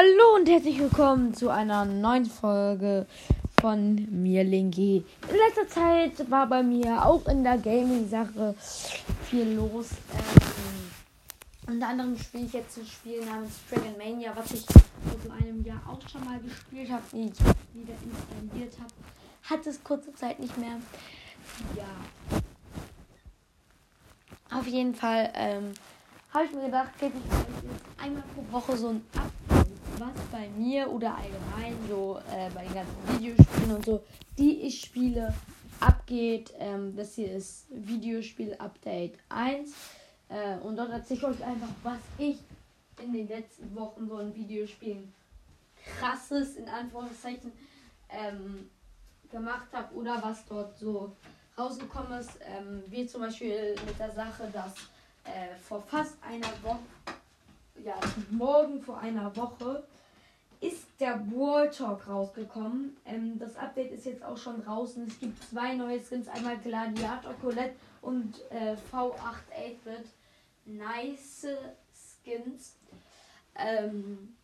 Hallo und herzlich willkommen zu einer neuen Folge von mir, Linky. In letzter Zeit war bei mir auch in der Gaming-Sache viel los. Ähm, unter anderem spiele ich jetzt ein Spiel namens Dragon Mania, was ich vor einem Jahr auch schon mal gespielt habe, nee, ich wieder installiert habe. Hat es kurze Zeit nicht mehr. Ja. Auf jeden Fall ähm, habe ich mir gedacht, gebe ich einmal pro Woche so ein Update was bei mir oder allgemein so äh, bei den ganzen Videospielen und so, die ich spiele, abgeht. Ähm, das hier ist Videospiel Update 1. Äh, und dort erzähle ich euch einfach, was ich in den letzten Wochen so in Videospielen krasses, in Anführungszeichen, ähm, gemacht habe oder was dort so rausgekommen ist. Ähm, wie zum Beispiel mit der Sache, dass äh, vor fast einer Woche ja, morgen vor einer Woche ist der World Talk rausgekommen. Ähm, das Update ist jetzt auch schon draußen. Es gibt zwei neue Skins, einmal Gladiator Colette und äh, V8 8-Bit. Nice Skins. Ähm,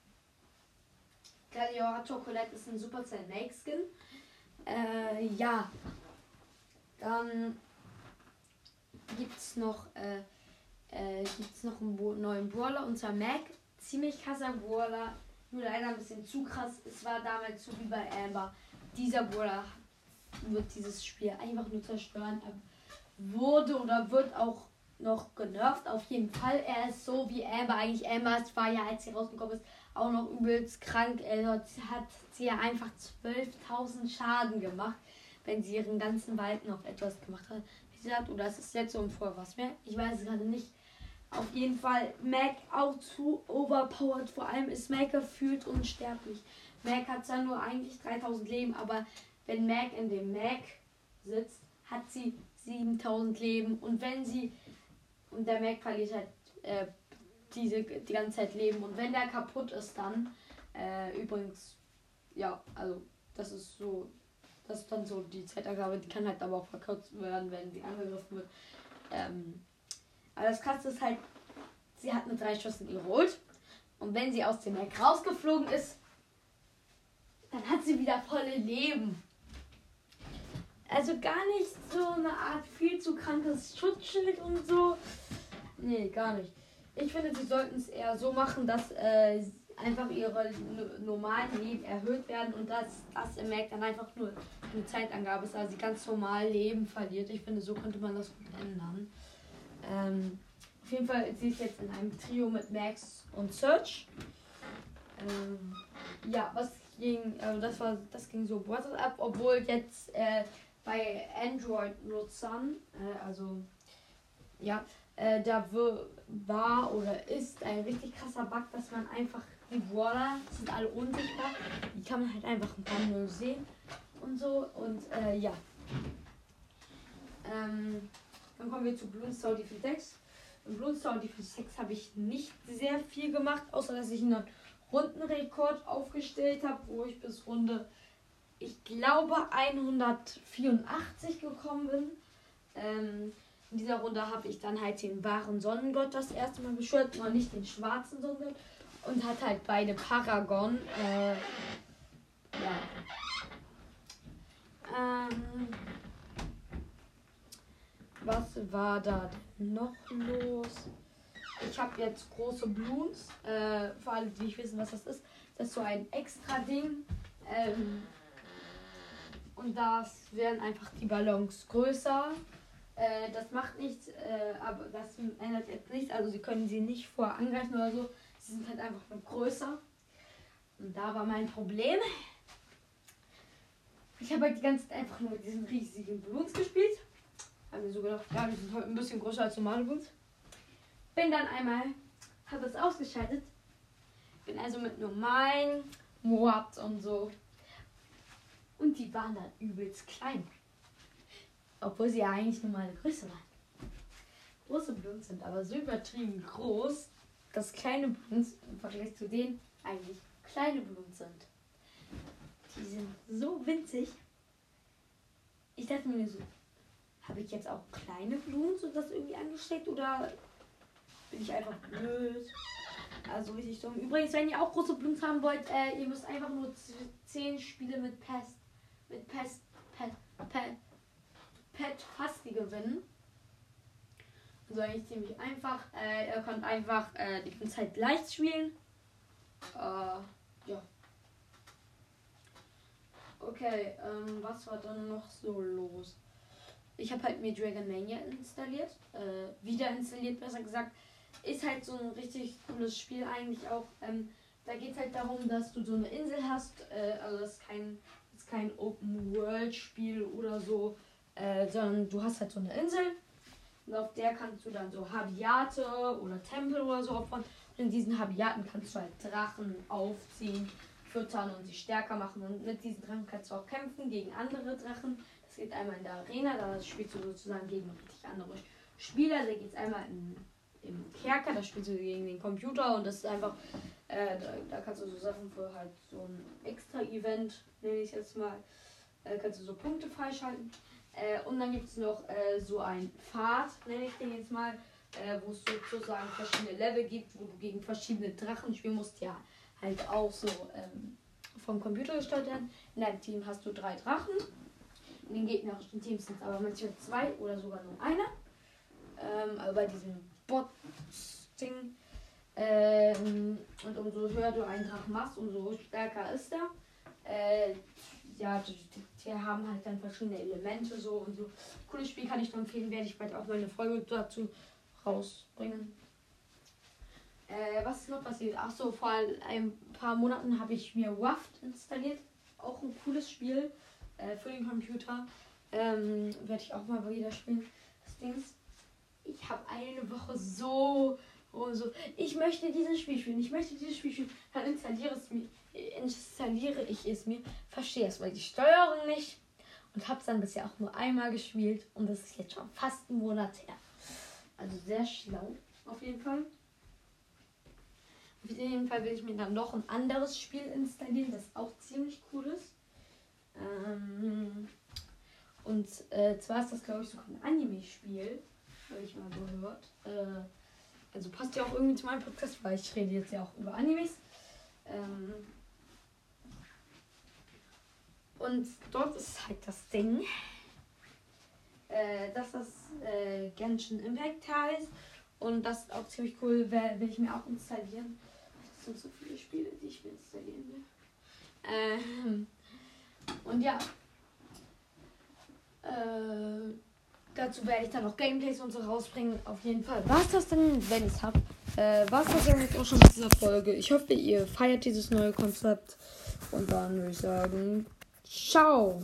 Gladiator Colette ist ein Supercell Make Skin. Äh, ja. Dann gibt es noch äh, äh, gibt es noch einen Bo neuen Brawler und zwar Mac. Ziemlich krasser Brawler, nur leider ein bisschen zu krass. Es war damals so wie bei Amber. Dieser Brawler wird dieses Spiel einfach nur zerstören. Er wurde oder wird auch noch genervt. Auf jeden Fall. Er ist so wie Amber. Eigentlich Amber war ja, als sie rausgekommen ist, auch noch übelst krank. Er hat sie ja einfach 12.000 Schaden gemacht, wenn sie ihren ganzen Walten auf etwas gemacht hat. Gesagt, oder es ist jetzt so ein Vor was mehr. Ich weiß es gerade nicht. Auf jeden Fall Mac auch zu overpowered. Vor allem ist Mac gefühlt unsterblich. Mac hat zwar nur eigentlich 3000 Leben, aber wenn Mac in dem Mac sitzt, hat sie 7000 Leben. Und wenn sie. Und der Mac verliert halt äh, diese, die ganze Zeit Leben. Und wenn der kaputt ist, dann. Äh, übrigens. Ja, also das ist so. Das ist dann so die Zeitangabe. Die kann halt aber auch verkürzt werden, wenn sie angegriffen wird. Ähm, aber das Krasse ist halt, sie hat mit drei Schüssen geholt. Und wenn sie aus dem Eck rausgeflogen ist, dann hat sie wieder volle Leben. Also gar nicht so eine Art viel zu krankes Schutzschild und so. Nee, gar nicht. Ich finde, sie sollten es eher so machen, dass äh, einfach ihre normalen Leben erhöht werden und dass das im Mac dann einfach nur eine Zeitangabe ist, also sie ganz normal Leben verliert. Ich finde, so könnte man das gut ändern. Ähm, auf jeden Fall, sie ist jetzt in einem Trio mit Max und Search. Ähm, ja, was ging, also das war, das ging so WhatsApp, obwohl jetzt äh, bei Android-Nutzern, äh, also ja, äh, da war oder ist ein richtig krasser Bug, dass man einfach die Brawler sind alle unsichtbar, die kann man halt einfach ein paar Null sehen und so und äh, ja. Ähm, dann kommen wir zu Bloomstar Defense 6. In Bloomstar Defense 6 habe ich nicht sehr viel gemacht, außer dass ich einen Rundenrekord aufgestellt habe, wo ich bis Runde, ich glaube, 184 gekommen bin. Ähm, in dieser Runde habe ich dann halt den wahren Sonnengott das erste Mal beschwört, noch nicht den schwarzen Sonnengott. Und hat halt beide Paragon. Äh, ja. Ähm, was war da noch los? Ich habe jetzt große Blues. Äh, für alle, die nicht wissen, was das ist. Das ist so ein extra Ding. Ähm, und das werden einfach die Ballons größer. Äh, das macht nichts, äh, aber das ändert jetzt nichts. Also sie können sie nicht vorher angreifen oder so. Sie sind halt einfach nur größer. Und da war mein Problem. Ich habe halt die ganze Zeit einfach nur mit diesen riesigen Ballons gespielt. Habe mir so gedacht, ja, die sind heute ein bisschen größer als normale Boots. Bin dann einmal, habe es ausgeschaltet. Bin also mit normalen Moabs und so. Und die waren dann übelst klein. Obwohl sie ja eigentlich normale Größe waren. Große Bloons sind aber so übertrieben groß, dass kleine Bloons im Vergleich zu denen eigentlich kleine Bloons sind. Die sind so winzig. Ich dachte mir so, habe ich jetzt auch kleine Blumen so das irgendwie angesteckt oder bin ich einfach blöd? Also richtig dumm. Übrigens, wenn ihr auch große Blooms haben wollt, äh, ihr müsst einfach nur 10 Spiele mit Pest, mit Pest, Pet, Pet, Pet Husky gewinnen. Also eigentlich ziemlich einfach. Äh, ihr könnt einfach äh, die ganze Zeit leicht spielen. Äh, ja. Okay, ähm, was war dann noch so los? Ich habe halt mir Dragon Mania installiert. Äh, wieder installiert, besser gesagt. Ist halt so ein richtig cooles Spiel eigentlich auch. Ähm, da geht es halt darum, dass du so eine Insel hast. Äh, also das ist kein, kein Open-World-Spiel oder so. Äh, sondern du hast halt so eine Insel. Und auf der kannst du dann so Habiate oder Tempel oder so opfern. Und in diesen Habiaten kannst du halt Drachen aufziehen, füttern und sie stärker machen. Und mit diesen Drachen kannst du auch kämpfen gegen andere Drachen. Das geht einmal in der Arena, da spielst du sozusagen gegen richtig andere Spieler. Da geht es einmal in, im Kerker, da spielst du gegen den Computer und das ist einfach, äh, da, da, kannst du so Sachen für halt so ein Extra-Event, nenne ich jetzt mal, äh, kannst du so Punkte freischalten. Äh, und dann gibt es noch äh, so ein Pfad, nenne ich den jetzt mal, äh, wo es sozusagen verschiedene Level gibt, wo du gegen verschiedene Drachen spielen musst. Ja, halt auch so ähm, vom Computer gesteuert werden. In deinem Team hast du drei Drachen. In den gegnerischen Teams sind es aber manchmal zwei oder sogar nur einer. Ähm, aber bei diesem Bot-Ding. Ähm, und umso höher du einen Drachen machst, umso stärker ist er. Äh, ja, die, haben halt dann verschiedene Elemente so und so. Cooles Spiel kann ich nur empfehlen, werde ich bald auch mal eine Folge dazu rausbringen. Äh, was ist noch passiert? Ach so, vor ein paar Monaten habe ich mir Waft installiert. Auch ein cooles Spiel äh, für den Computer. Ähm, werde ich auch mal wieder spielen. Das Ding ist, ich habe eine Woche so und so. Ich möchte dieses Spiel spielen. Ich möchte dieses Spiel spielen. Dann installiere es mir installiere ich es mir, verstehe es, weil die Steuerung nicht und habe es dann bisher auch nur einmal gespielt und das ist jetzt schon fast ein Monat her. Also sehr schlau, auf jeden Fall. Auf jeden Fall will ich mir dann noch ein anderes Spiel installieren, das auch ziemlich cool ist. Ähm, und äh, zwar ist das, glaube ich, sogar ein Anime-Spiel, habe ich mal gehört. Äh, also passt ja auch irgendwie zu meinem Podcast, weil ich rede jetzt ja auch über Animes. Ähm, und dort ist halt das Ding, äh, dass das äh, Genshin Impact heißt. Und das ist auch ziemlich cool, will, will ich mir auch installieren. Das sind so viele Spiele, die ich mir installieren will. Ähm, und ja. Äh, dazu werde ich dann noch Gameplays und so rausbringen. Auf jeden Fall. Was das denn, wenn ich es habe? Äh, was das denn jetzt auch schon mit dieser Folge? Ich hoffe, ihr feiert dieses neue Konzept. Und dann würde ich sagen, Ciao!